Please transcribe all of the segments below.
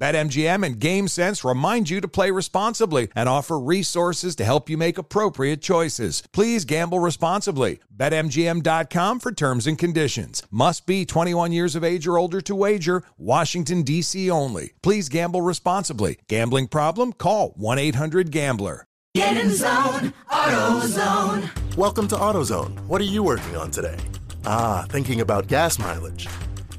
BetMGM and GameSense remind you to play responsibly and offer resources to help you make appropriate choices. Please gamble responsibly. BetMGM.com for terms and conditions. Must be 21 years of age or older to wager. Washington, D.C. only. Please gamble responsibly. Gambling problem? Call 1 800 Gambler. Get in zone, AutoZone. Welcome to AutoZone. What are you working on today? Ah, thinking about gas mileage.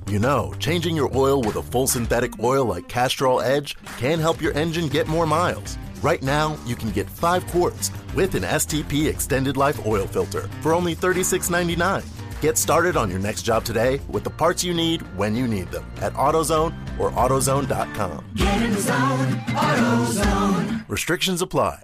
You know, changing your oil with a full synthetic oil like Castrol Edge can help your engine get more miles. Right now, you can get 5 quarts with an STP extended life oil filter for only $36.99. Get started on your next job today with the parts you need when you need them at AutoZone or AutoZone.com. Get in zone, AutoZone. Restrictions apply.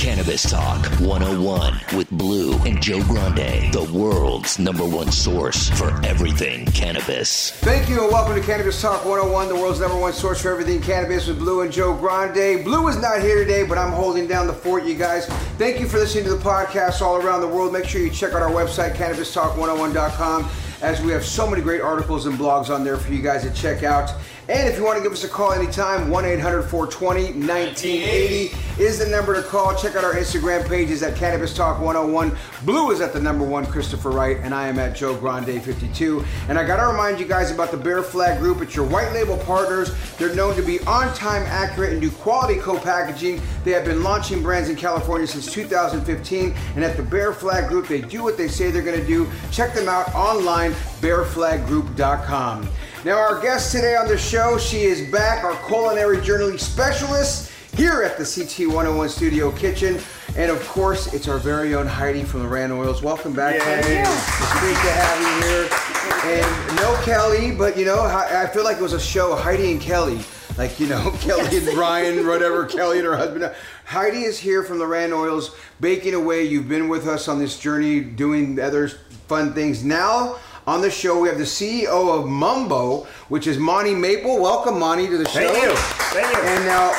Cannabis Talk 101 with Blue and Joe Grande, the world's number one source for everything cannabis. Thank you and welcome to Cannabis Talk 101, the world's number one source for everything cannabis with Blue and Joe Grande. Blue is not here today, but I'm holding down the fort, you guys. Thank you for listening to the podcast all around the world. Make sure you check out our website, cannabistalk101.com, as we have so many great articles and blogs on there for you guys to check out. And if you want to give us a call anytime, 1 800 420 1980 is the number to call. Check out our Instagram pages at Cannabis Talk 101. Blue is at the number one, Christopher Wright, and I am at Joe Grande 52. And I got to remind you guys about the Bear Flag Group. It's your white label partners. They're known to be on time, accurate, and do quality co packaging. They have been launching brands in California since 2015. And at the Bear Flag Group, they do what they say they're going to do. Check them out online, bearflaggroup.com. Now, our guest today on the show, she is back, our culinary journalist specialist here at the CT 101 Studio Kitchen. And of course, it's our very own Heidi from LorAnn Oils. Welcome back, Heidi. It's great to have you here. And no Kellie, but you know, I I feel like it was a show, Heidi and Kellie. Like, you know, Kelly and Ryan, whatever, Kelly and her husband. Heidi is here from LorAnn Oils, baking away. You've been with us on this journey, doing other fun things. Now, on the show, we have the CEO of Mumbo, which is Monty Maple. Welcome, Monty, to the show. Thank you. Thank you. And now,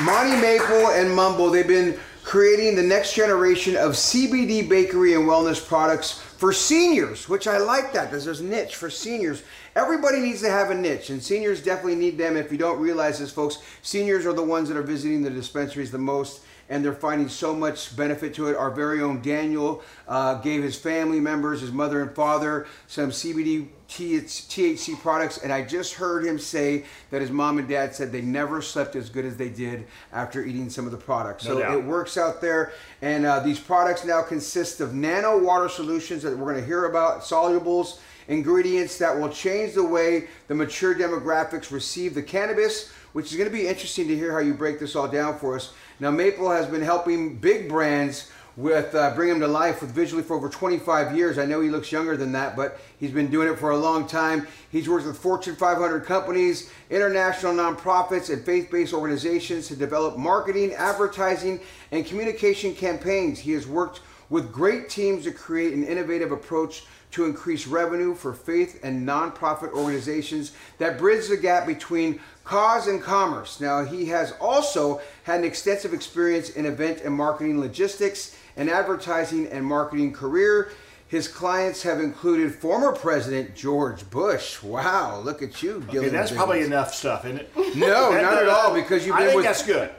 Monty Maple and Mumbo, they've been creating the next generation of CBD bakery and wellness products for seniors, which I like that because there's a niche for seniors. Everybody needs to have a niche, and seniors definitely need them. If you don't realize this, folks, seniors are the ones that are visiting the dispensaries the most and they're finding so much benefit to it. Our very own Daniel uh, gave his family members, his mother and father, some CBD THC products, and I just heard him say that his mom and dad said they never slept as good as they did after eating some of the products. No so doubt. it works out there, and uh, these products now consist of nano water solutions that we're going to hear about, solubles, ingredients that will change the way the mature demographics receive the cannabis which is going to be interesting to hear how you break this all down for us. Now, Maple has been helping big brands with uh, bring them to life with visually for over 25 years. I know he looks younger than that, but he's been doing it for a long time. He's worked with Fortune 500 companies, international nonprofits, and faith-based organizations to develop marketing, advertising, and communication campaigns. He has worked with great teams to create an innovative approach to increase revenue for faith and nonprofit organizations that bridge the gap between cause and commerce. Now, he has also had an extensive experience in event and marketing logistics and advertising and marketing career. His clients have included former President George Bush. Wow, look at you. Okay, that's probably enough stuff, isn't it? No, That- not at all, because you've I been think with that's good.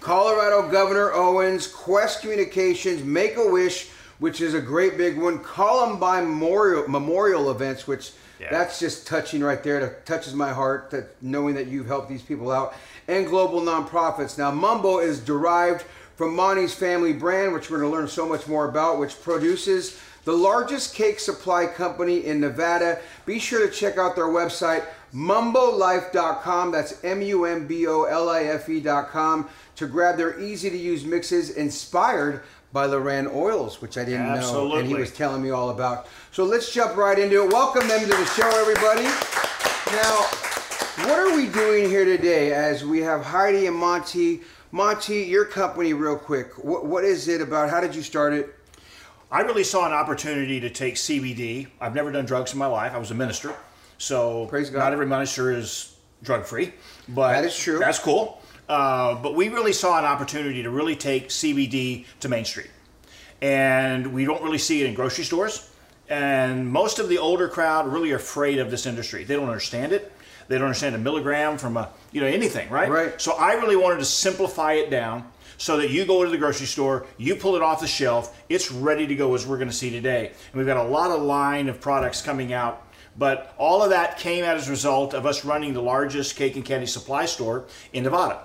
Colorado Governor Owens, Qwest Communications, Make a Wish, which is a great big one, Columbine Memorial, Memorial events, which Yeah. that's just touching right there. That touches my heart. That knowing that you've helped these people out, and global nonprofits. Now, Mumbo is derived from Monty's family brand, which we're going to learn so much more about, which produces the largest cake supply company in Nevada. Be sure to check out their website, mumbolife.com. That's M U M B O L I F E.com to grab their easy to use mixes inspired by LorAnn Oils, which I didn't know. And he was telling me all about. So let's jump right into it. Welcome them to the show, everybody. Now, what are we doing here today as we have Heidi and Monty? Monty, your company, real quick. What, what is it about? How did you start it? I really saw an opportunity to take CBD. I've never done drugs in my life. I was a minister, so not every minister is drug free. But That is true. That's cool. Uh, but we really saw an opportunity to really take CBD to Main Street, and we don't really see it in grocery stores. And most of the older crowd really are afraid of this industry. They don't understand it. They don't understand a milligram from a you know anything, right? Right. So I really wanted to simplify it down so that you go to the grocery store, you pull it off the shelf, it's ready to go as we're going to see today. And we've got a lot of line of products coming out. But all of that came as a result of us running the largest cake and candy supply store in Nevada.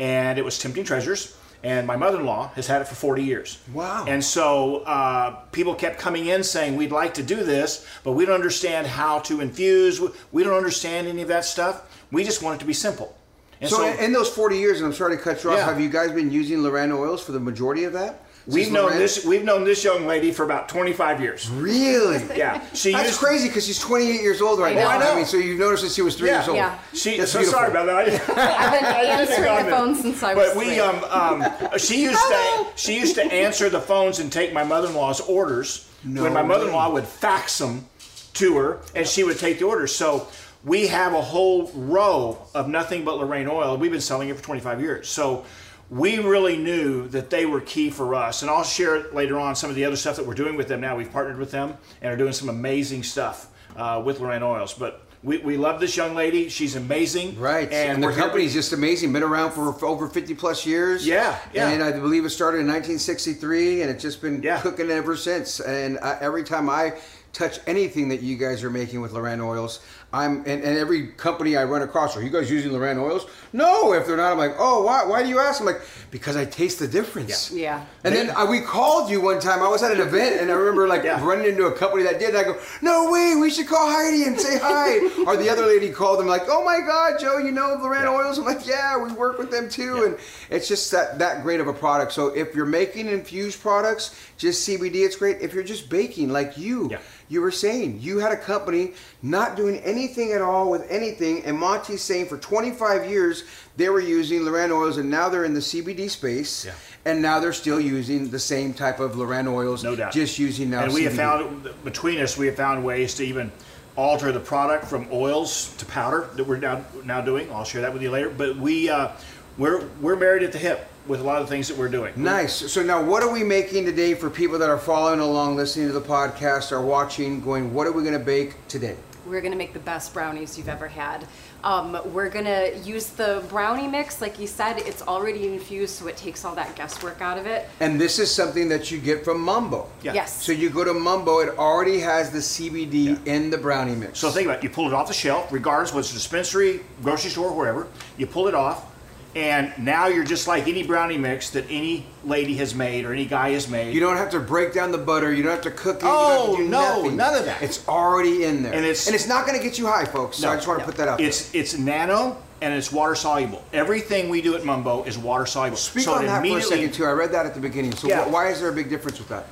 And it was Tempting Treasures. And my mother in law has had it for 40 years. Wow. And so uh, people kept coming in saying, We'd like to do this, but we don't understand how to infuse. We don't understand any of that stuff. We just want it to be simple. And So, in, in those 40 years, and I'm sorry to cut you off, Yeah. have you guys been using LorAnn Oils for the majority of that? We've Since known LorAnn- this. We've known this young lady for about 25 years. Really? Yeah, she That's used. crazy because she's 28 years old right I now. know. I know. mean, so you've noticed since she was three Yeah. years old. Yeah. She, That's so beautiful. sorry about that. I've been answering on the it. phone since I was But we three. um, um she used to she used to answer the phones and take my mother-in-law's orders no when my way. mother-in-law would fax them to her and she would take the orders. So we have a whole row of nothing but LorAnn oil. We've been selling it for 25 years. So we really knew that they were key for us. And I'll share later on some of the other stuff that we're doing with them now. We've partnered with them and are doing some amazing stuff uh, with LorAnn Oils. But we, we love this young lady. She's amazing. Right. And, And, the here- company's just amazing. Been around for, for over 50 plus years. Yeah, yeah. And I believe it started in 1963 and it's just been Yeah. cooking ever since. And I, every time I touch anything that you guys are making with LorAnn Oils, I'm and, and every company I run across, are you guys using LorAnn Oils? No, if they're not, I'm like, oh, why? Why do you ask? I'm like, because I taste the difference. Yeah. Yeah. And then uh, we called you one time. I was at an event, and I remember like Yeah. running into a company that did. And I go, "No way, we should call Heidi and say hi." or the other lady called them like, "Oh my God, Joe, you know LorAnn Yeah. Oils?" I'm like, "Yeah, we work with them too." Yeah. And it's just that that great of a product. So if you're making infused products, just CBD, it's great. If you're just baking, like you, Yeah. you were saying, you had a company not doing anything at all with anything, and Monty's saying for 25 years they were using LorAnn Oils, and now they're in the CBD space. Yeah. And now they're still using the same type of LorAnn oils, No doubt. just using now. And we have found between us, we have found ways to even alter the product from oils to powder that we're now now doing. I'll share that with you later. But we uh, we're we're married at the hip with a lot of things that we're doing. Nice. So now, what are we making today for people that are following along, listening to the podcast, are watching, going? What are we going to bake today? We're gonna make the best brownies you've ever had. Um, we're gonna use the brownie mix, like you said, it's already infused, so it takes all that guesswork out of it. And this is something that you get from Mumbo. Yeah. Yes. So you go to Mumbo, it already has the CBD in the brownie mix. So think about it. You pull it off the shelf, regardless whether it's a dispensary, grocery store, or wherever. You pull it off, and now you're just like any brownie mix that any lady has made or any guy has made. You don't have to break down the butter. You don't have to cook it. Oh, you don't have to oh, do no, nothing. none of that. It's already in there, And it's- not going to get you high, folks. So No, I just want to no. put that out. there. It's it's nano and it's water soluble. Everything we do at Mumbo is water soluble. Speak so on that for a second too. I read that at the beginning. So Yeah. why is there a big difference with that?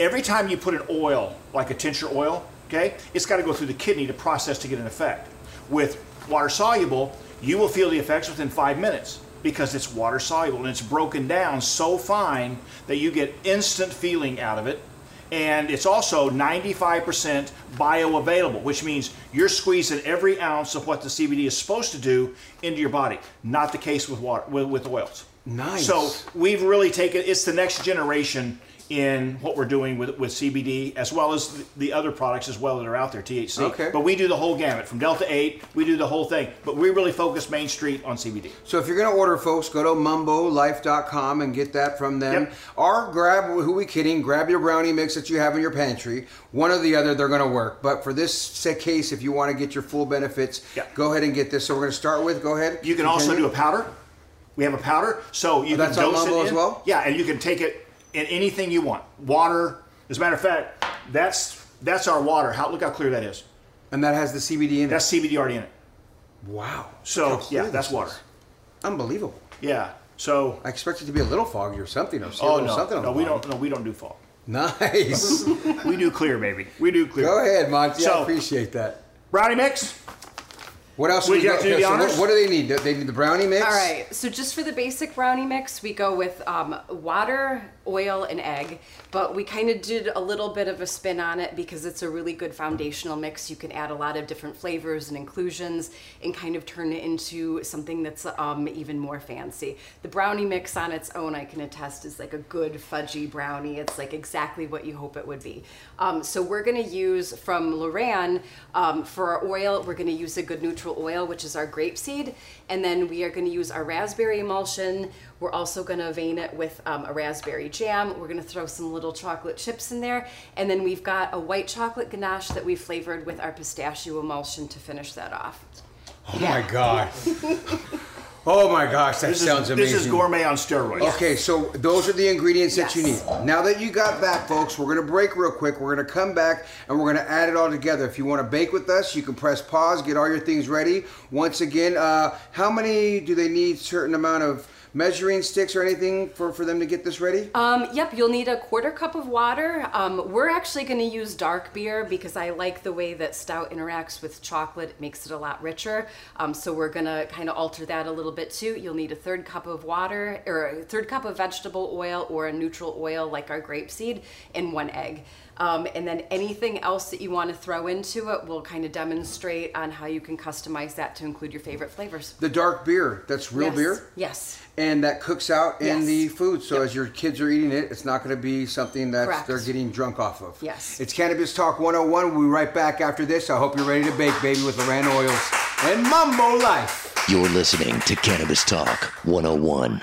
every time you put an oil, like a tincture oil, okay, it's got to go through the kidney to process to get an effect. With water soluble, you will feel the effects within five minutes because it's water soluble and it's broken down so fine that you get instant feeling out of it. And it's also 95% bioavailable, which means you're squeezing every ounce of what the CBD is supposed to do into your body. Not the case with water with, with oils. Nice. So we've really taken it's the next generation in what we're doing with with CBD as well as the, the other products as well that are out there THC. Okay. But we do the whole gamut from Delta 8, we do the whole thing, but we really focus Main Street on CBD. So if you're going to order, folks, go to mumbolife.com and get that from them. Yep. Or grab, who we kidding, grab your brownie mix that you have in your pantry. One or the other, they're going to work. But for this case, if you want to get your full benefits, Yep. go ahead and get this. So we're going to start with, go ahead. You can also do a powder. We have a powder, so you Oh, can dose Mumbo it as well? Yeah, and you can take it in anything you want. Water. As a matter of fact, that's that's our water. How look how clear that is. And that has the CBD in it. That's CBD already in it. Wow. So Look how clear yeah, that's water. is. Unbelievable. Yeah. So I expect it to be a little foggy or something. Or oh no, something on no, we don't. No, we don't do fog. Nice. We do clear, baby. We do clear. Go ahead, Monty. I So- appreciate that. Brownie mix. What else? Would you got? to do Okay, the so what, honors? what do they need? They need the brownie mix. All right, so just for the basic brownie mix, we go with um, water, oil, and egg. But we kind of did a little bit of a spin on it because it's a really good foundational mix. You can add a lot of different flavors and inclusions and kind of turn it into something that's um, even more fancy. The brownie mix on its own, I can attest, is like a good fudgy brownie. It's like exactly what you hope it would be. Um, so we're gonna use from LorAnn um, for our oil, we're gonna use a good neutral oil, which is our grapeseed. And then we are gonna use our raspberry emulsion. We're also gonna vein it with um, a raspberry jam. We're gonna throw some little chocolate chips in there. And then we've got a white chocolate ganache that we flavored with our pistachio emulsion to finish that off. Oh my god. oh my gosh, that This sounds is, amazing. This is gourmet on steroids. Okay, so those are the ingredients that you need. Now that you got that, folks, we're gonna break real quick. We're gonna come back and we're gonna add it all together. If you want to bake with us, you can press pause, get all your things ready. Once again, uh, how many do they need? Certain amount of measuring sticks or anything for for them to get this ready? Um, yep, you'll need a quarter cup of water. Um, we're actually going to use dark beer because I like the way that stout interacts with chocolate. It makes it a lot richer. Um, so we're going to kind of alter that a little bit too. You'll need a third cup of water or a third cup of vegetable oil or a neutral oil like our grapeseed and one egg. Um, and then anything else that you want to throw into it, we'll kind of demonstrate on how you can customize that to include your favorite flavors. the dark beer, that's real Yes. beer. Yes. And that cooks out in Yes. the food, so Yep. as your kids are eating it, it's not going to be something that Correct. they're getting drunk off of. Yes. It's Cannabis Talk 101. We'll be right back after this. I hope you're ready to bake, baby, with LorAnn Oils and Mumbo Life. You're listening to Cannabis Talk 101.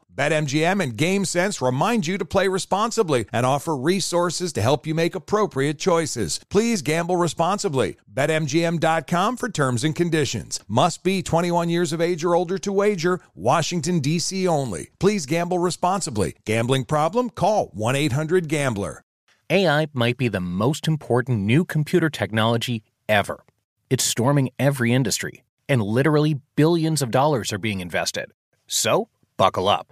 BetMGM and GameSense remind you to play responsibly and offer resources to help you make appropriate choices. Please gamble responsibly. BetMGM.com for terms and conditions. Must be 21 years of age or older to wager. Washington, D.C. only. Please gamble responsibly. Gambling problem? Call 1 800 Gambler. AI might be the most important new computer technology ever. It's storming every industry, and literally billions of dollars are being invested. So, buckle up.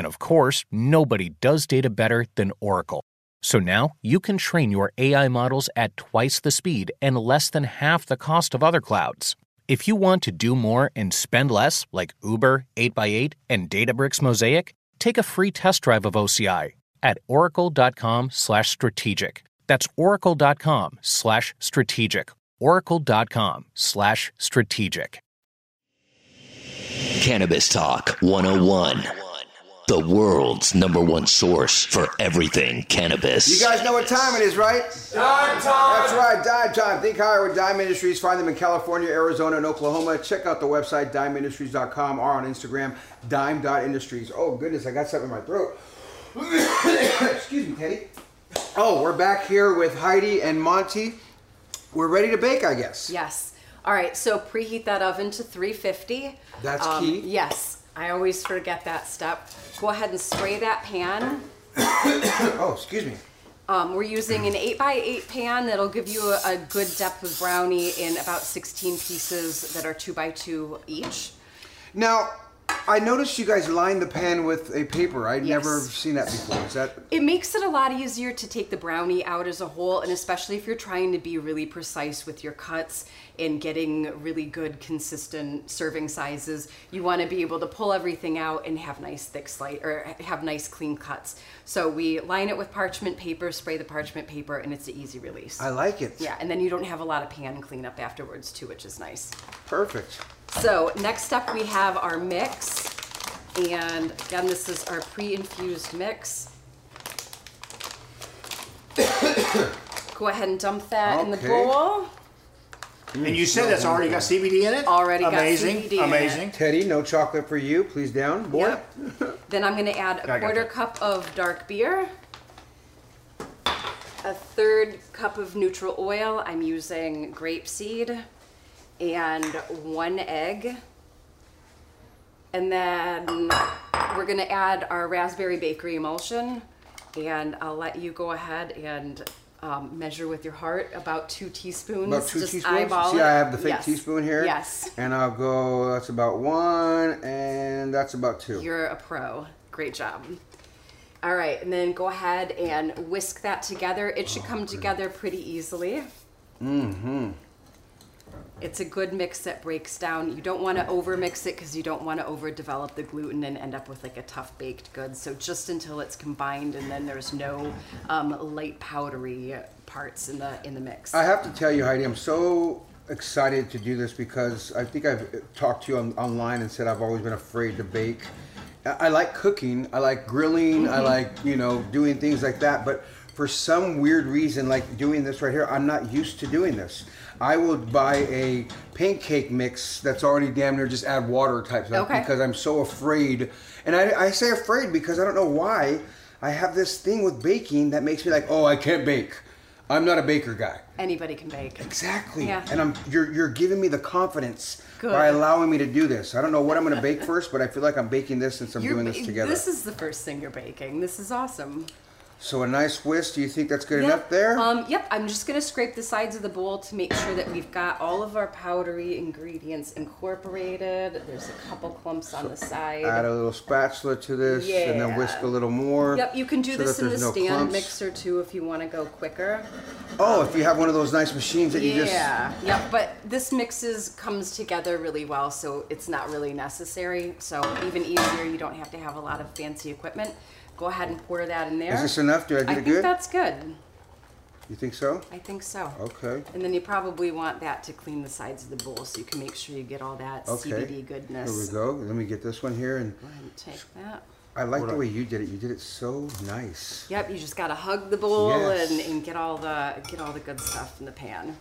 and of course, nobody does data better than Oracle. So now you can train your AI models at twice the speed and less than half the cost of other clouds. If you want to do more and spend less, like Uber, 8x8, and Databricks Mosaic, take a free test drive of OCI at oracle.com/strategic. That's oracle.com slash strategic. Oracle.com slash strategic. Cannabis Talk 101. The world's number one source for everything cannabis. You guys know what time it is, right? Dime time! That's right, dime time. Think higher with Dime Industries. Find them in California, Arizona, and Oklahoma. Check out the website, dimeindustries.com, or on Instagram, dime.industries. Oh, goodness, I got something in my throat. Excuse me, Teddy. Oh, we're back here with Heidi and Monty. We're ready to bake, I guess. Yes. All right, so preheat that oven to 350. That's Um, key. Yes, I always forget that step. Go ahead and spray that pan. Oh, excuse me. Um, we're using an 8x8 pan that'll give you a, a good depth of brownie in about 16 pieces that are 2x2 each. Now, I noticed you guys line the pan with a paper. I'd Yes. never seen that before. Is that It makes it a lot easier to take the brownie out as a whole, and especially if you're trying to be really precise with your cuts and getting really good, consistent serving sizes. You want to be able to pull everything out and have nice thick slice or have nice clean cuts. So we line it with parchment paper, spray the parchment paper, and it's an easy release. I like it. yeah, and then you don't have a lot of pan cleanup afterwards too, which is nice. Perfect. So next up we have our mix. And again, this is our pre-infused mix. Go ahead and dump that in the Okay. bowl. And you said that's already got CBD in it? Already got amazing, CBD in it. Amazing. Teddy, no chocolate for you. Please down, boy. Yep. then I'm gonna add I a got quarter that. cup of dark beer. A third cup of neutral oil. I'm using grapeseed. And one egg. And then we're gonna add our raspberry bakery emulsion. And I'll let you go ahead and um, measure with your heart about two teaspoons. About two Just teaspoons. eyeball See, it. I have the fake Yes. teaspoon here. Yes. And I'll go. That's about one, and that's about two. You're a pro. Great job. All right, and then go ahead and whisk that together. It should come together pretty easily. Mm-hmm. It's a good mix that breaks down. You don't want to over mix it because you don't want to overdevelop the gluten and end up with like a tough baked good. So just until it's combined and then there's no um, light powdery parts in the in the mix. I have to tell you, Heidi, I'm so excited to do this because I think I've talked to you on, online and said I've always been afraid to bake. I, I like cooking, I like grilling, I like, you know, doing things like that, but for some weird reason, like doing this right here, I'm not used to doing this. I will buy a pancake mix that's already damn near just add water type stuff Okay. because I'm so afraid. And I, I say afraid because I don't know why I have this thing with baking that makes me like, oh, I can't bake. I'm not a baker guy. Anybody can bake. Exactly. Yeah. And I'm you're you're giving me the confidence Good. by allowing me to do this. I don't know what I'm gonna bake first, but I feel like I'm baking this since I'm You're doing this together. This is the first thing you're baking. This is awesome. So a nice whisk. Do you think that's good Yep. enough there? Um, yep, I'm just gonna scrape the sides of the bowl to make sure that we've got all of our powdery ingredients incorporated. There's a couple clumps on the side. Add a little spatula to this, and then whisk a little more. Yep, you can do so this in the no stand clumps. mixer too if you want to go quicker. Oh, if you have one of those nice machines that you just Yeah, yep, but this mixes comes together really well, so it's not really necessary. So even easier, you don't have to have a lot of fancy equipment. Go ahead and pour that in there. Is this enough? Do I get good? I it think good? that's good. You think so? I think so. Okay. And then you probably want that to clean the sides of the bowl so you can make sure you get all that Okay. CBD goodness. Here we go. Let me get this one here, and Go ahead and take that. I like the way you did it. You did it so nice. Yep, you just gotta hug the bowl Yes. and, and get all the get all the good stuff in the pan.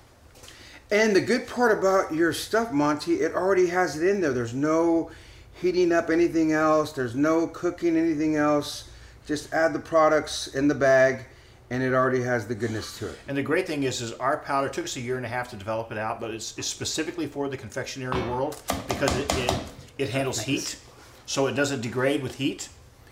And the good part about your stuff, Monty, it already has it in there. There's no heating up anything else. There's no cooking anything else. Just add the products in the bag, and it already has the goodness to it. And the great thing is, is our powder took us a year and a half to develop it out, but it's, it's specifically for the confectionery world because it, it, it handles heat, so it doesn't degrade with heat.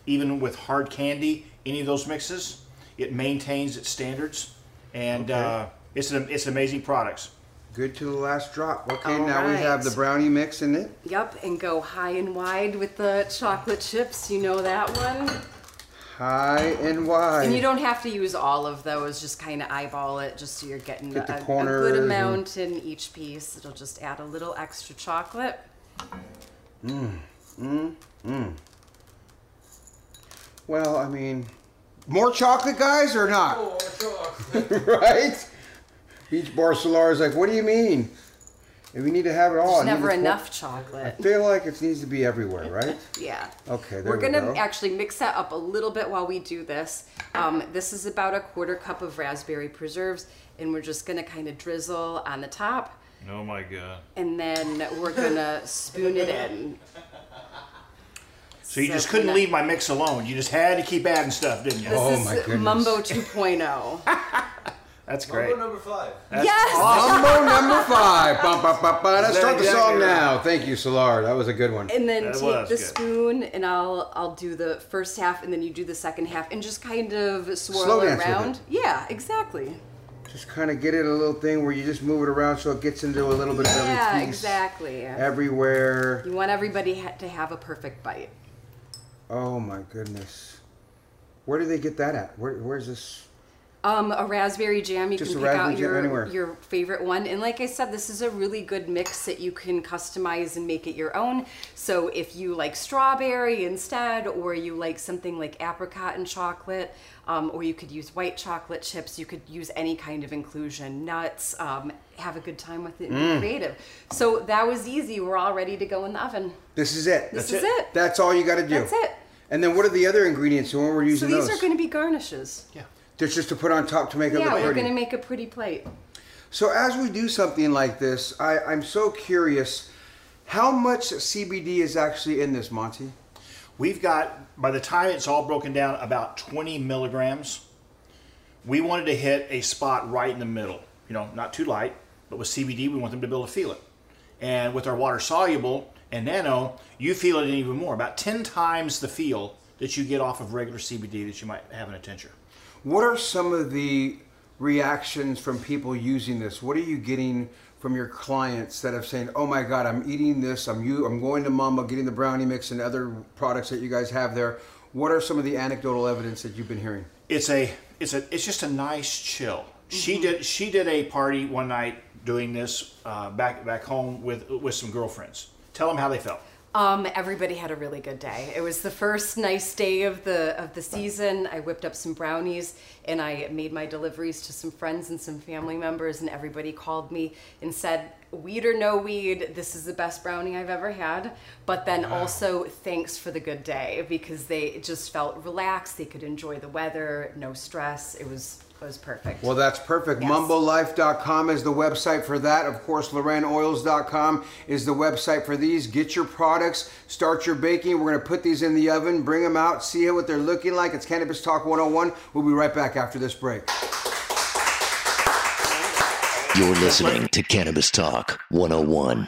Even with hard candy, any of those mixes, it maintains its standards, and uh, it's an it's amazing products. Good to the last drop. Okay, All now we have the brownie mix in it. Yep, and go high and wide with the chocolate chips. You know that one. High and wide. And you don't have to use all of those. Just kind of eyeball it, just so you're getting Get the a, a corners good and- amount in each piece. It'll just add a little extra chocolate. Mmm, mmm, mmm. Well, I mean, more chocolate, guys, or not? right? Beach Bar Solar is like, what do you mean? If we need to have it all, There's I never enough pour- enough I feel like it needs to be everywhere, right? Yeah. Okay, there We're we gonna go. actually mix that up a little bit while we do this. Um, this is about a quarter cup of raspberry preserves, and we're just gonna kind of drizzle on the top, Oh my god! and then we're gonna spoon it in. So you So just couldn't not- leave my mix alone. You just had to keep adding stuff, didn't you? This Oh is my goodness. Mumbo 2.0. That's great. number five. yes. Mambo number five. Ba, ba, ba, ba. Let's start the song right? now. Thank you, Solar. That was a good one. And then That take the good. spoon, and I'll I'll do the first half, and then you do the second half, and just kind of swirl Slow it dance with around. it. Yeah, exactly. Just kind of get it a little thing where you just move it around so it gets into a little bit of every Yeah, piece. exactly. Everywhere. You want everybody ha- to have a perfect bite. Oh my goodness. Where do they get that at? Where, where's this? Um, a raspberry jam. You Just can pick raspberry out jam your anywhere. your favorite one. And like I said, this is a really good mix that you can customize and make it your own. So if you like strawberry instead, or you like something like apricot and chocolate, um, or you could use white chocolate chips. You could use any kind of inclusion, nuts. Um, have a good time with it. and Mm. Be creative. So that was easy. We're all ready to go in the oven. This is it. This is it. That's all you got to do. That's it. And then what are the other ingredients? When we're So these those? are going to be garnishes. Yeah. Just just to put on top to make it look pretty. Yeah, look we're going to make a pretty plate. So as we do something like this, I, I'm so curious, how much CBD is actually in this, Monty? We've got, by the time it's all broken down, about 20 milligrams. We wanted to hit a spot right in the middle. You know, not too light, but with CBD, we want them to be able to feel it. And with our water soluble and nano, you feel it even more, about 10 times the feel that you get off of regular CBD that you might have in a tincture. What are some of the reactions from people using this? What are you getting from your clients that have saying, "Oh my God, I'm eating this. I'm you. I'm going to Mama, getting the brownie mix and other products that you guys have there." What are some of the anecdotal evidence that you've been hearing? it's a it's a it's just a nice chill. She did she did a party one night doing this uh, back back home with with some girlfriends. Tell them how they felt. Um, everybody had a really good day. It was the first nice day of the of the season. I whipped up some brownies and I made my deliveries to some friends and some family members, and everybody called me and said, "Weed or no weed, this is the best brownie I've ever had." But then also thanks for the good day because they just felt relaxed. They could enjoy the weather, no stress. It was was perfect. Well, that's perfect. Yes. MumboLife.com is the website for that. Of course, LorAnnOils.com is the website for these. Get your products, start your baking. We're going to put these in the oven, bring them out, see what they're looking like. It's Cannabis Talk 101. We'll be right back after this break. You're listening to Cannabis Talk 101.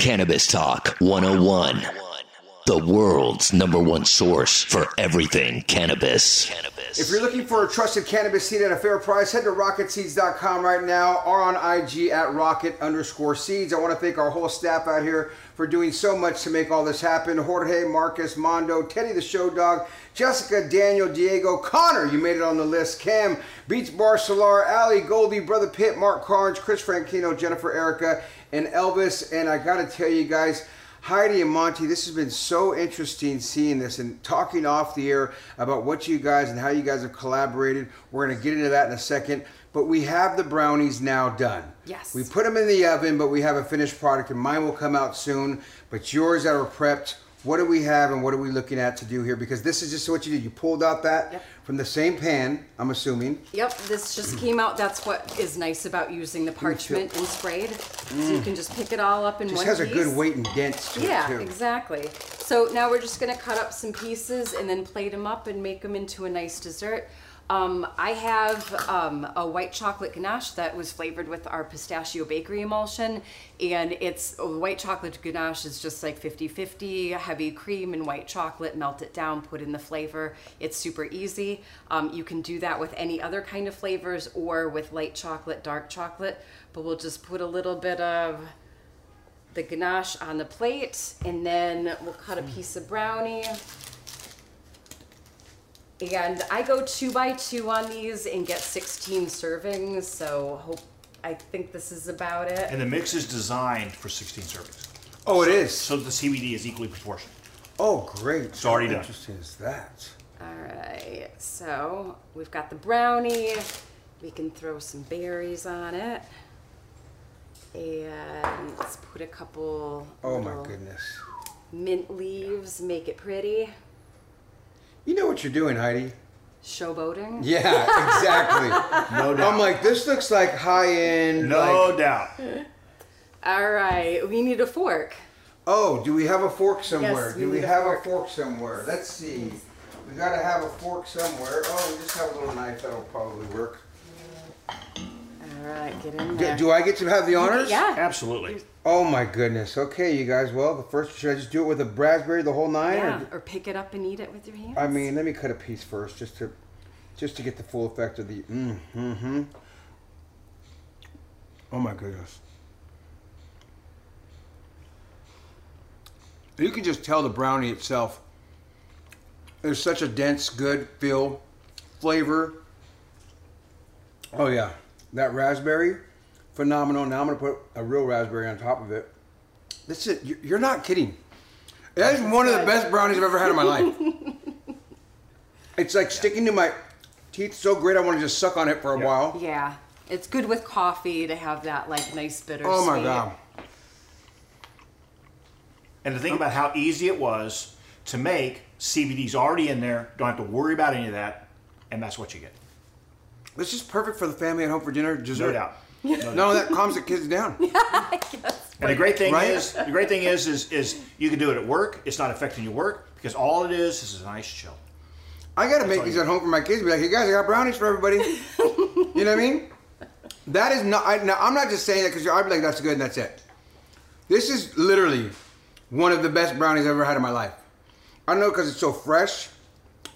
Cannabis Talk 101. The world's number one source for everything cannabis. If you're looking for a trusted cannabis seed at a fair price, head to rocketseeds.com right now or on IG at rocket underscore seeds. I want to thank our whole staff out here for doing so much to make all this happen. Jorge, Marcus, Mondo, Teddy the Show Dog, Jessica, Daniel, Diego, Connor, you made it on the list, Cam, Beats Bar Solar, Ali, Goldie, Brother Pitt, Mark Carnes, Chris Franchino, Jennifer Erica, and Elvis. And I got to tell you guys, Heidi and Monty, this has been so interesting seeing this and talking off the air about what you guys and how you guys have collaborated. We're going to get into that in a second. But we have the brownies now done. Yes. We put them in the oven, but we have a finished product, and mine will come out soon. But yours that are prepped, what do we have and what are we looking at to do here? Because this is just what you did. You pulled out that Yep. From the same pan, I'm assuming. Yep, this just came out. That's what is nice about using the parchment and sprayed. So you mm. can just pick it all up in Just one has a good weight and dense to Yeah, it, too. exactly. So now we're just gonna cut up some pieces and then plate them up and make them into a nice dessert. Um, I have um, a white chocolate ganache that was flavored with our pistachio bakery emulsion, and it's white chocolate ganache is just like 50-50, heavy cream and white chocolate, melt it down, put in the flavor. It's super easy. Um, you can do that with any other kind of flavors or with light chocolate, dark chocolate, but we'll just put a little bit of the ganache on the plate and then we'll cut a piece of brownie. And I go two by two on these and get 16 servings, so hope I think this is about it. And the mix is designed for 16 servings. Oh, it is. So the CBD is equally proportioned. Oh, great. It's already How done. interesting is that? All right, so we've got the brownie. We can throw some berries on it. And let's put a couple Oh, my goodness. mint leaves, make it pretty. You know what you're doing, Heidi? Showboating. Yeah, exactly. No doubt. I'm like, this looks like high end. no like- doubt. All right, we need a fork. Oh, do we have a fork somewhere? Yes, we do we need a have fork. a fork somewhere? Let's see. We gotta have a fork somewhere. Oh, we just have a little knife that'll probably work. All right, get in Do, there. do I get to have the honors? Yeah. Absolutely. Oh my goodness. Okay, you guys. Well, the first should I just do it with a raspberry, the whole nine? Yeah, Or, or pick it up and eat it with your hands. I mean, let me cut a piece first, just to, just to get the full effect of the. Mm, mm-hmm. Oh my goodness. You can just tell the brownie itself. There's such a dense, good feel, flavor. Oh yeah, that raspberry, phenomenal. Now I'm gonna put a real raspberry on top of it. This is you- you're not kidding. That is one of the best brownies I've ever had in my life. it's like sticking to my teeth so great I want to just suck on it for a Yeah. while. yeah, it's good with coffee to have that like nice bitter. Oh my god. And to think about how easy it was to make, CBD's already in there, don't have to worry about any of that, and that's what you get. This is perfect for the family at home for dinner, dessert. No doubt. No, that calms the kids down. And the great thing Right? is, the great thing is, is, is you can do it at work. It's not affecting your work because all it is is a nice chill. I gotta make these at home for my kids. Be like, hey guys, I got brownies for everybody. you know what I mean? That is not. I, now I'm not just saying that because I'd be like, that's good and that's it. This is literally one of the best brownies I've ever had in my life. I know because it's so fresh.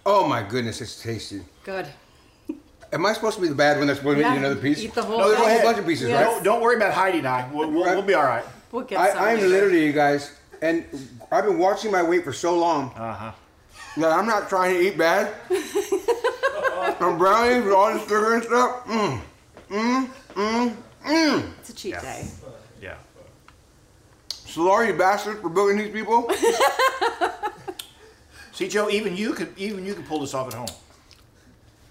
Oh my goodness, it's tasty. Good. Am I supposed to be the bad one that's supposed to eat another piece? eat the whole no, there's a whole bunch of pieces, Yes. right? Don't, don't worry about Heidi and I. We'll, we'll, we'll be all right. We'll get some. I, I'm literally, you guys, and I've been watching my weight for so long Uh-huh. that I'm not trying to eat bad. From brownies with all this sugar and stuff. Mm, mm, mm, mm. It's a cheat day. Yeah. Sorry, you bastards, for booking these people. See, Joe, even you could even you could pull this off at home.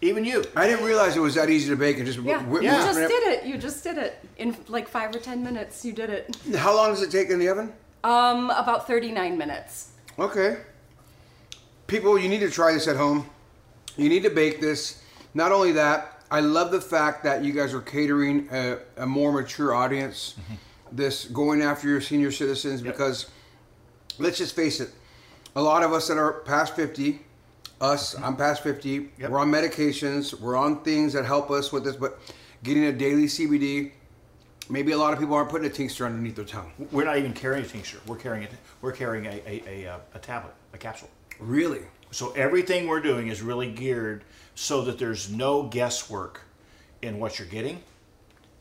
Even you. I didn't realize it was that easy to bake and just Yeah, whi- you whip just it. did it. You just did it in like five or ten minutes. You did it. How long does it take in the oven? Um, about thirty-nine minutes. Okay. People, you need to try this at home. You need to bake this. Not only that, I love the fact that you guys are catering a, a more mature audience. This going after your senior citizens because let's just face it, a lot of us that are past 50, us, I'm past 50, Yep. we're on medications, we're on things that help us with this, but getting a daily CBD, maybe a lot of people aren't putting a tincture underneath their tongue. We're not even carrying a tincture. We're carrying it. We're carrying a, a, a, uh, a tablet, a capsule. Really? So everything we're doing is really geared so that there's no guesswork in what you're getting,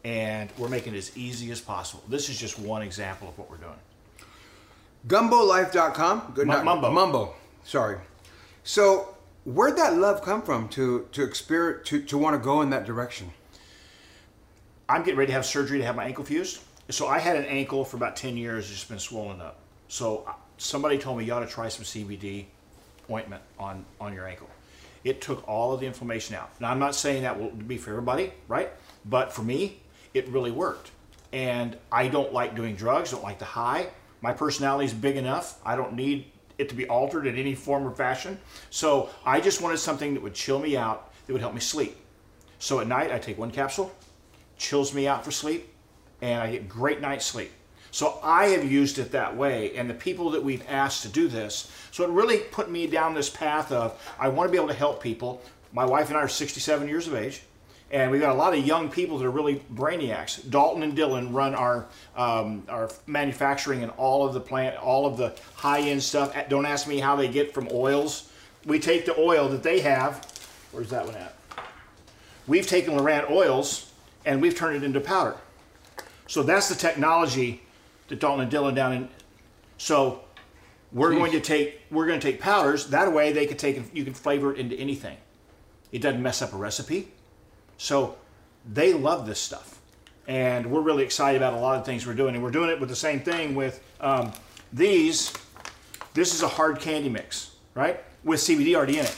and we're making it as easy as possible. This is just one example of what we're doing. GumboLife.com. Good Mu- not- Mumbo. Mumbo. Sorry. So where'd that love come from to to experience to, to want to go in that direction? I'm getting ready to have surgery to have my ankle fused. So I had an ankle for about 10 years, just been swollen up. So uh, somebody told me you ought to try some CBD ointment on on your ankle. It took all of the inflammation out. Now I'm not saying that will be for everybody, right? But for me, it really worked. And I don't like doing drugs. Don't like the high. My personality is big enough. I don't need it to be altered in any form or fashion. So I just wanted something that would chill me out, that would help me sleep. So at night, I take one capsule, chills me out for sleep, and I get great night's sleep. So I have used it that way, and the people that we've asked to do this, so it really put me down this path of I want to be able to help people. My wife and I are 67 years of age, and we've got a lot of young people that are really brainiacs. Dalton and Dylan run our um, our manufacturing and all of the plant, all of the high end stuff. Don't ask me how they get from oils. We take the oil that they have. Where's that one at? We've taken LorAnn oils and we've turned it into powder. So that's the technology that Dalton and Dylan down in. So we're going to take we're going to take powders. That way they can take you can flavor it into anything. It doesn't mess up a recipe. So they love this stuff, and we're really excited about a lot of things we're doing. And we're doing it with the same thing with um, these. This is a hard candy mix, right? With CBD already in it.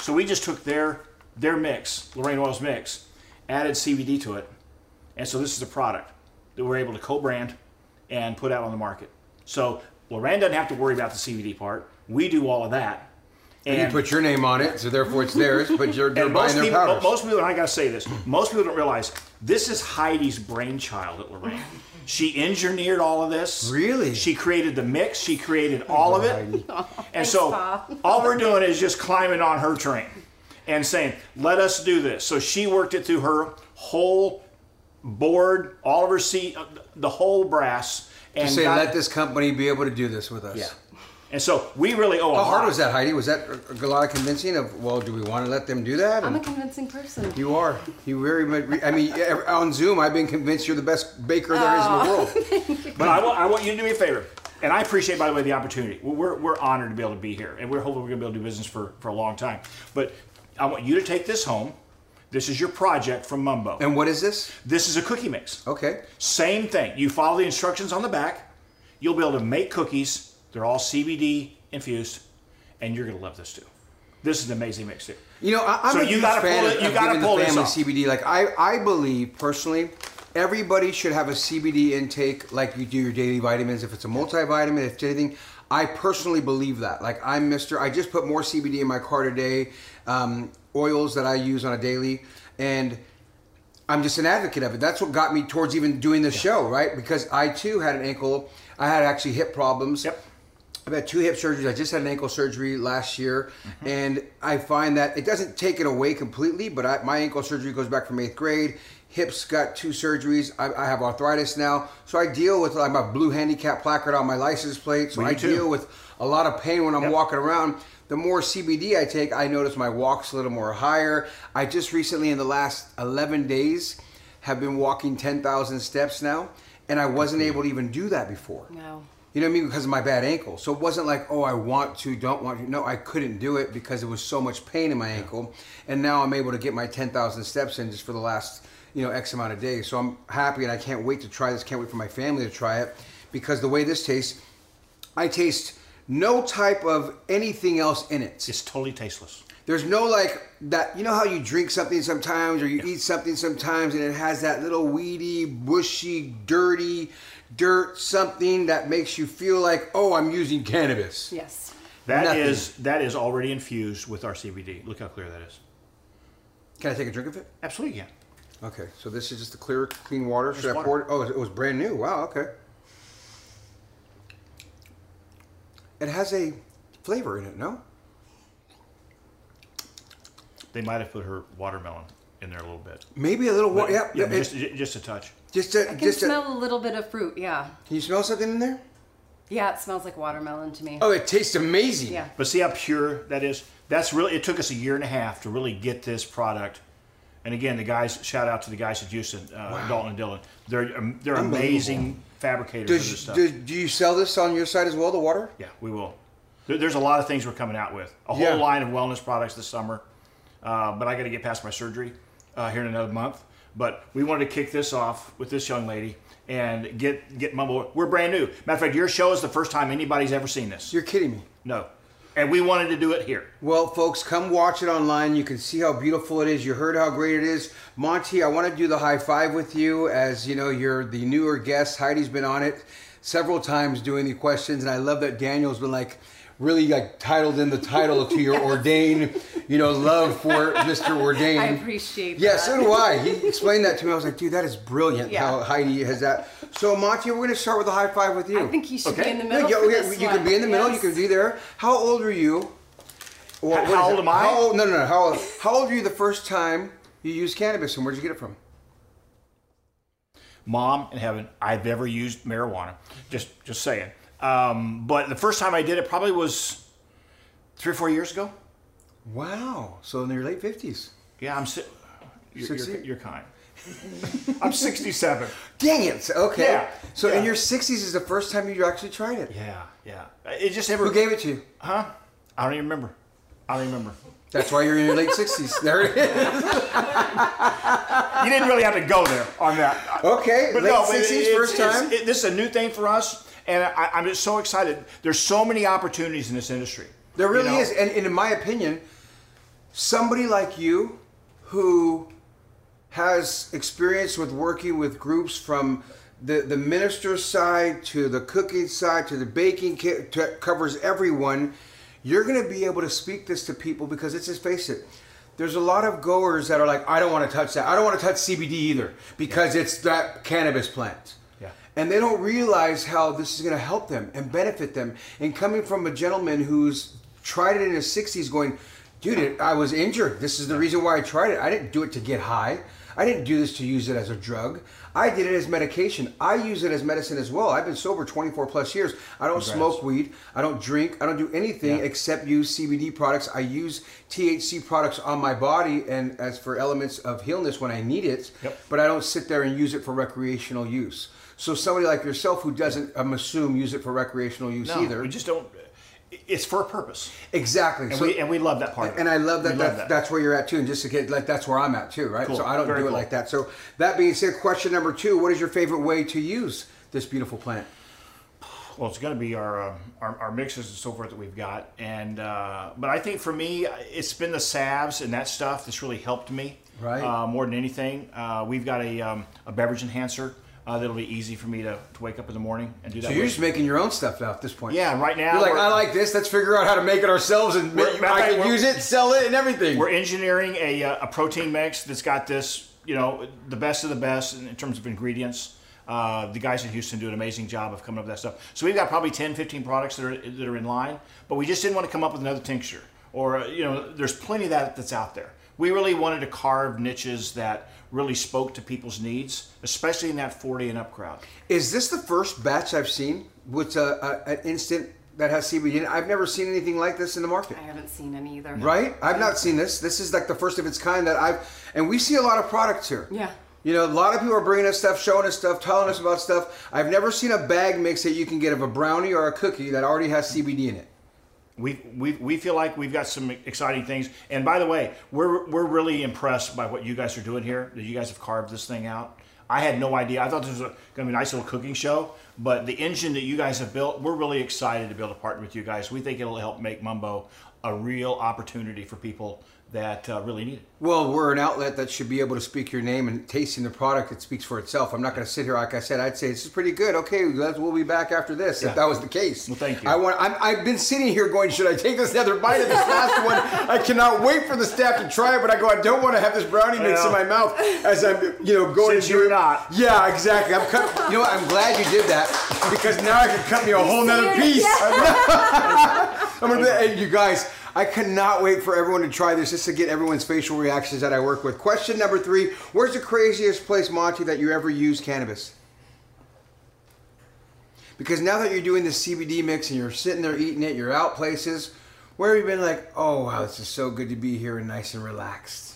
So we just took their their mix, LorAnn Oils mix, added CBD to it, and so this is a product that we're able to co-brand and put out on the market. So LorAnn doesn't have to worry about the CBD part. We do all of that. And, you put your name on it, so therefore it's theirs. But you're, they're and buying most their people, powders. most people, and I gotta say this, most people don't realize this is Heidi's brainchild at LorAnn. She engineered all of this. Really? She created the mix. She created all of it. Oh, and so Bob. all we're doing is just climbing on her train and saying, "Let us do this." So she worked it through her whole board, all of her seat, uh, the whole brass, and to say, got- let this company be able to do this with us. yeah. And so we really owe a How hard lot. was that, Heidi? Was that a lot of convincing of, well, do we want to let them do that? I'm a convincing person. you are. You very much. I mean, on Zoom, I've been convinced you're the best baker there is in the oh. world. But I want, I want you to do me a favor. And I appreciate, by the way, the opportunity. We're, we're honored to be able to be here. And we're hoping we're going to be able to do business for, for a long time. But I want you to take this home. This is your project from Mumbo. And what is this? This is a cookie mix. Okay. Same thing. You follow the instructions on the back. You'll be able to make cookies. They're all CBD infused. And you're going to love this too. This is an amazing mix too. You know, I, I'm So a you gotta fan pull of, it- you of gotta pull the family. CBD. Like I, I believe personally, everybody should have a CBD intake like you do your daily vitamins. If it's a multivitamin, if it's anything, I personally believe that. Like I'm Mister. I just put more CBD in my car today. Um, oils that I use on a daily, and I'm just an advocate of it. That's what got me towards even doing the show, right? Because I too had an ankle. I had actually hip problems. Yep. I've had two hip surgeries. I just had an ankle surgery last year, Mm-hmm. and I find that it doesn't take it away completely. But I, my ankle surgery goes back from eighth grade. Hips got two surgeries. I, I have arthritis now, so I deal with. I have a blue handicap placard on my license plate, so Me I too. deal with a lot of pain when I'm Yep. walking around. The more CBD I take, I notice my walk's a little more higher. I just recently, in the last 11 days, have been walking 10,000 steps now, and I wasn't able to even do that before. No. You know what I mean? Because of my bad ankle. So it wasn't like, oh, I want to, don't want to. No, I couldn't do it because it was so much pain in my ankle. And now I'm able to get my 10,000 steps in just for the last, you know, X amount of days. So I'm happy and I can't wait to try this. Can't wait for my family to try it because the way this tastes, I taste no type of anything else in it. It's totally tasteless. There's no like that. You know how you drink something sometimes, or you eat something sometimes, and it has that little weedy, bushy, dirty, dirt something that makes you feel like, oh, I'm using cannabis. Yes. That Nothing. is that is already infused with our CBD. Look how clear that is. Can I take a drink of it? Absolutely, yeah. Okay, so this is just the clear, clean water. Should Just I water. pour it? Oh, it was brand new. Wow. Okay. It has a flavor in it, no? They might have put her watermelon in there a little bit. Maybe a little water. Yeah, yeah, it- but just, just a touch. just a, I can just a, smell a little bit of fruit. Yeah. Can you smell something in there? Yeah, it smells like watermelon to me. Oh, it tastes amazing. Yeah. But see how pure that is? That's really, it took us a year and a half to really get this product. And again, the guys, shout out to the guys at Houston, uh, Dalton and Dylan. They're, um, they're amazing fabricators of this stuff. do, do you sell this on your side as well, the water? yeah, we will. There, there's a lot of things we're coming out with. A whole Yeah. line of wellness products this summer. Uh, but I got to get past my surgery uh, here in another month. But we wanted to kick this off with this young lady. and get get Mumbo. We're brand new. Matter of fact, your show is the first time anybody's ever seen this. You're kidding me. No, and we wanted to do it here. Well, folks, come watch it online. You can see how beautiful it is. You heard how great it is. Monty, I want to do the high five with you as you know you're the newer guest. Heidi's been on it several times doing the questions, and I love that Daniel's been like really like titled in the title to your ordain, you know, love for Mr. Ordain. I appreciate Yeah, that. so do I. He explained that to me. I was like, dude, that is brilliant Yeah. how Heidi has that. So, Monty, we're going to start with a high five with you. I think you should Okay. be in the middle. yeah, for yeah, this you one. can be in the middle. You can be there. How old are you? Or How- what is how old it? am I? How old, no, no, no. How old, how old were you the first time you used cannabis, and where'd you get it from? Mom in heaven, I've ever used marijuana. Just just saying. Um, but the first time I did it probably was three or four years ago. Wow. So in your late fifties. Yeah, I'm. Si- you're, you're, you're kind. I'm 67. Dang it. Okay. Yeah, So in your sixties is the first time you actually tried it. Yeah, yeah. It just never. Who gave it to you? Huh? I don't even remember. I don't even remember. That's why you're in your late sixties. There it is. You didn't really have to go there on that. Okay. But late no, but sixties, it's- first time. it- this is a new thing for us, and I, I'm just so excited. There's so many opportunities in this industry. There really You know? is, and, and in my opinion, somebody like you who has experience with working with groups from the, the minister side to the cooking side to the baking kit to, covers everyone you're going to be able to speak this to people because let's just face it there's a lot of goers that are like i don't want to touch that i don't want to touch cbd either because it's that cannabis plant Yeah. And they don't realize how this is going to help them and benefit them. And coming from a gentleman who's tried it in his 60s, going, dude, I was injured. This is the reason why I tried it. I didn't do it to get high. I didn't do this to use it as a drug. I did it as medication. I use it as medicine as well. I've been sober 24 plus years. I don't smoke weed. I don't drink. I don't do anything Yeah. except use CBD products. I use THC products on my body and as for elements of healness when I need it. Yep. But I don't sit there and use it for recreational use. So somebody like yourself who doesn't, I'm assume, use it for recreational use No, either. we just don't. It's for a purpose, exactly. and So- we and we love that part. And I love that, We that, that's where you're at too. And just to get like that's where I'm at too, right? Cool. So I don't Very do it cool. like that. So that being said, question number two: What is your favorite way to use this beautiful plant? well, it's going to be our, um, our our mixes and so forth that we've got, and uh, but I think for me, it's been the salves and that stuff that's really helped me, Right. Uh, more than anything, uh, we've got a um, a beverage enhancer uh, that'll be easy for me to, to wake up in the morning and do that. So you're just making your own stuff now at this point. Yeah, right now You're like, I like this. Let's figure out how to make it ourselves, and make, I can use it, sell it, and everything. We're engineering a, uh, a protein mix that's got this, you know, the best of the best in, in terms of ingredients. Uh, the guys in Houston do an amazing job of coming up with that stuff. So we've got probably 10, 15 products that are, that are in line, but we just didn't want to come up with another tincture. Or, uh, you know, there's plenty of that that's out there. We really wanted to carve niches that really spoke to people's needs, especially in that 40 and up crowd. Is this the first batch I've seen with a, a, an instant that has CBD in it? I've never seen anything like this in the market. I haven't seen any either. Right? I've not seen this. This is like the first of its kind that I've, and we see a lot of products here. Yeah. You know, a lot of people are bringing us stuff, showing us stuff, telling us about stuff. I've never seen a bag mix that you can get of a brownie or a cookie that already has CBD in it. We, we, we feel like we've got some exciting things. And by the way, we're, we're really impressed by what you guys are doing here, that you guys have carved this thing out. I had no idea. I thought this was going to be a nice little cooking show, but the engine that you guys have built, we're really excited to be able to partner with you guys. We think it'll help make Mumbo a real opportunity for people that uh, really need it. Well, we're an outlet that should be able to speak your name and tasting the product. It speaks for itself. I'm not going to sit here like I said. I'd say this is pretty good. Okay, we'll be back after this Yeah. if that was the case. Well, thank you. I want. I'm, I've been sitting here going, should I take this another bite of this last one? I cannot wait for the staff to try it, but I go, I don't want to have this brownie mix in my mouth as I'm, you know, going Since to you're it. not. Yeah, exactly. I'm cut. You know what? I'm glad you did that because now I can cut me a whole nother piece. I'm gonna, hey, you guys, I cannot wait for everyone to try this just to get everyone's facial reactions that I work with. Question number three Where's the craziest place, Monty, that you ever used cannabis? Because now that you're doing this CBD mix and you're sitting there eating it, you're out places, where have you been like, oh, wow, this is so good to be here and nice and relaxed?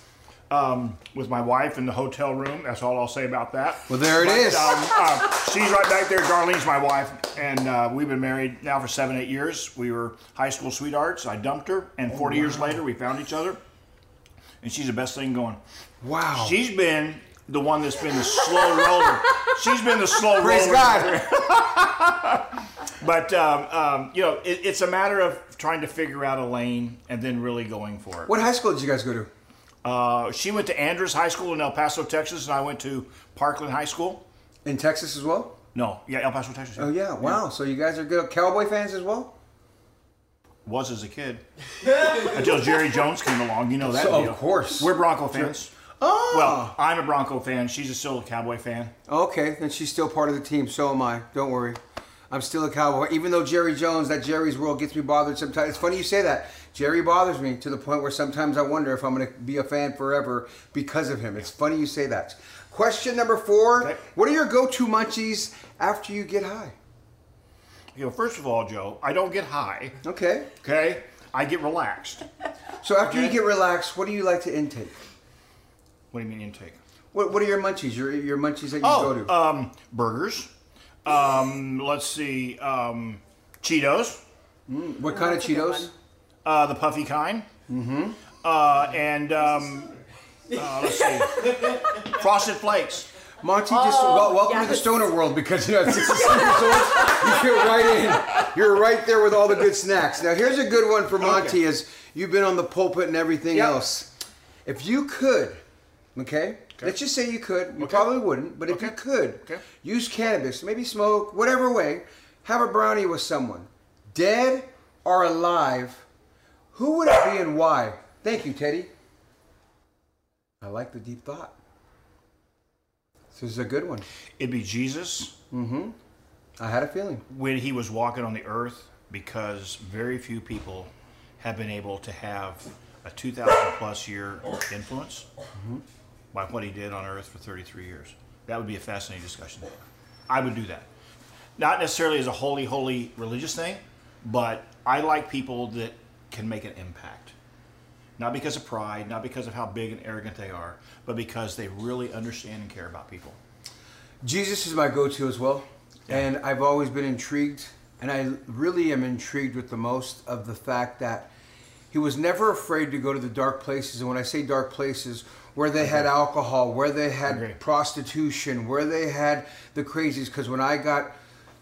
Um, with my wife in the hotel room, that's all I'll say about that. Well, there it But, is. Um, uh, she's right back there. Darlene's my wife, and uh, we've been married now for seven, eight years. We were high school sweethearts. I dumped her, and 40 years later, we found each other. And she's the best thing going. Wow. She's been the one that's been the slow roller. She's been the slow Praise roller. God. But um, um, you know, it, it's a matter of trying to figure out a lane and then really going for it. What high school did you guys go to? Uh, she went to Andrews High School in El Paso, Texas, and I went to Parkland High School. In Texas as well? No, yeah, El Paso, Texas. Oh yeah, wow. So you guys are good Cowboy fans as well? Was as a kid until Jerry Jones came along. You know that. So, of course. we're Bronco fans. Oh. Well, I'm a Bronco fan. She's a still a Cowboy fan. Okay, then she's still part of the team. So am I. Don't worry. I'm still a cowboy. Even though Jerry Jones, that Jerry's world gets me bothered sometimes. It's funny you say that. Jerry bothers me to the point where sometimes I wonder if I'm going to be a fan forever because of him. It's funny you say that. Question number four Okay. What are your go to munchies after you get high? You know, first of all, Joe, I don't get high. Okay. Okay, I get relaxed. So after you get relaxed, what do you like to intake? What do you mean intake? What, what are your munchies? Your, your munchies that you go to? Oh, um, burgers. Um, let's see, um, Cheetos, what kind of that's a Cheetos? One. uh, the puffy kind. Mm-hmm. Uh, and um, uh, let's see, Frosted Flakes. Monty, just wel- welcome to the Oh, stoner world because you know at 67 years old, you fit right in. You're right there with all the good snacks. Now here's a good one for Monty: Okay. is you've been on the pulpit and everything Yep. else. If you could, okay, let's just say you could. You Okay. probably wouldn't, but if you could, Okay. use cannabis, maybe smoke, whatever way, have a brownie with someone, dead or alive. Who would it be and why? Thank you, Teddy. I like the deep thought. This is a good one. It'd be Jesus Mm-hmm. I had a feeling. when he was walking on the earth because very few people have been able to have a 2,000 plus year influence by what he did on earth for 33 years. That would be a fascinating discussion. I would do that. Not necessarily as a holy, holy religious thing, but I like people that can make an impact. Not because of pride, not because of how big and arrogant they are, but because they really understand and care about people. Jesus is my go-to as well, and I've always been intrigued, and I really am intrigued with the most of the fact that he was never afraid to go to the dark places. And when I say dark places, where they had alcohol, where they had prostitution, where they had the crazies. Because when I got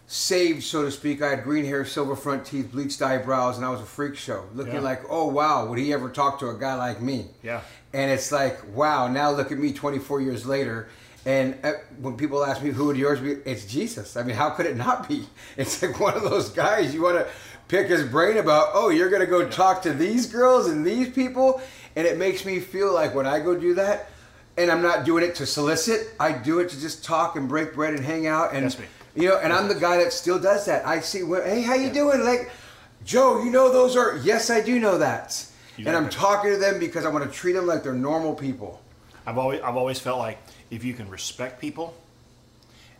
saved, so to speak, I had green hair, silver front teeth, bleached eyebrows, and I was a freak show, looking Yeah. like, oh wow, would he ever talk to a guy like me? Yeah. And it's like, wow, now look at me 24 years later. And uh, when people ask me who would yours be, it's Jesus. I mean, how could it not be? It's like one of those guys you want to pick his brain about. Oh, you're gonna go talk to these girls and these people, and it makes me feel like when I go do that, and I'm not doing it to solicit. I do it to just talk and break bread and hang out. And me. You know, and I'm the guy that still does that. I see, hey, how you doing? Like, Joe, you know those are. Yes, I do know that. You and I'm it. talking to them because I want to treat them like they're normal people. I've always I've always felt like if you can respect people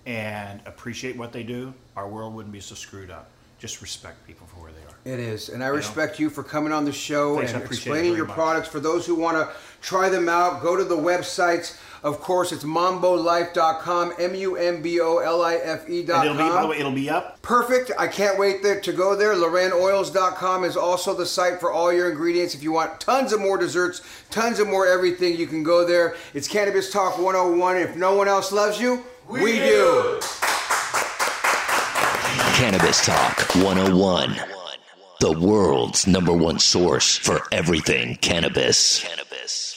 and appreciate what they do, our world wouldn't be so screwed up. Just respect people for where they are. It is, and I respect you for coming on the show Thanks, and explaining your much. products. For those who want to try them out, go to the websites. Of course, it's mumbolife.com, M-U-M-B-O-L-I-F-E And dot it'll be by the way, it'll be up. Perfect. I can't wait there to go there. LorAnnOils.com is also the site for all your ingredients. If you want tons of more desserts, tons of more everything, you can go there. It's Cannabis Talk 101. If no one else loves you, we, do. Cannabis Talk 101. The world's number one source for everything cannabis. Cannabis.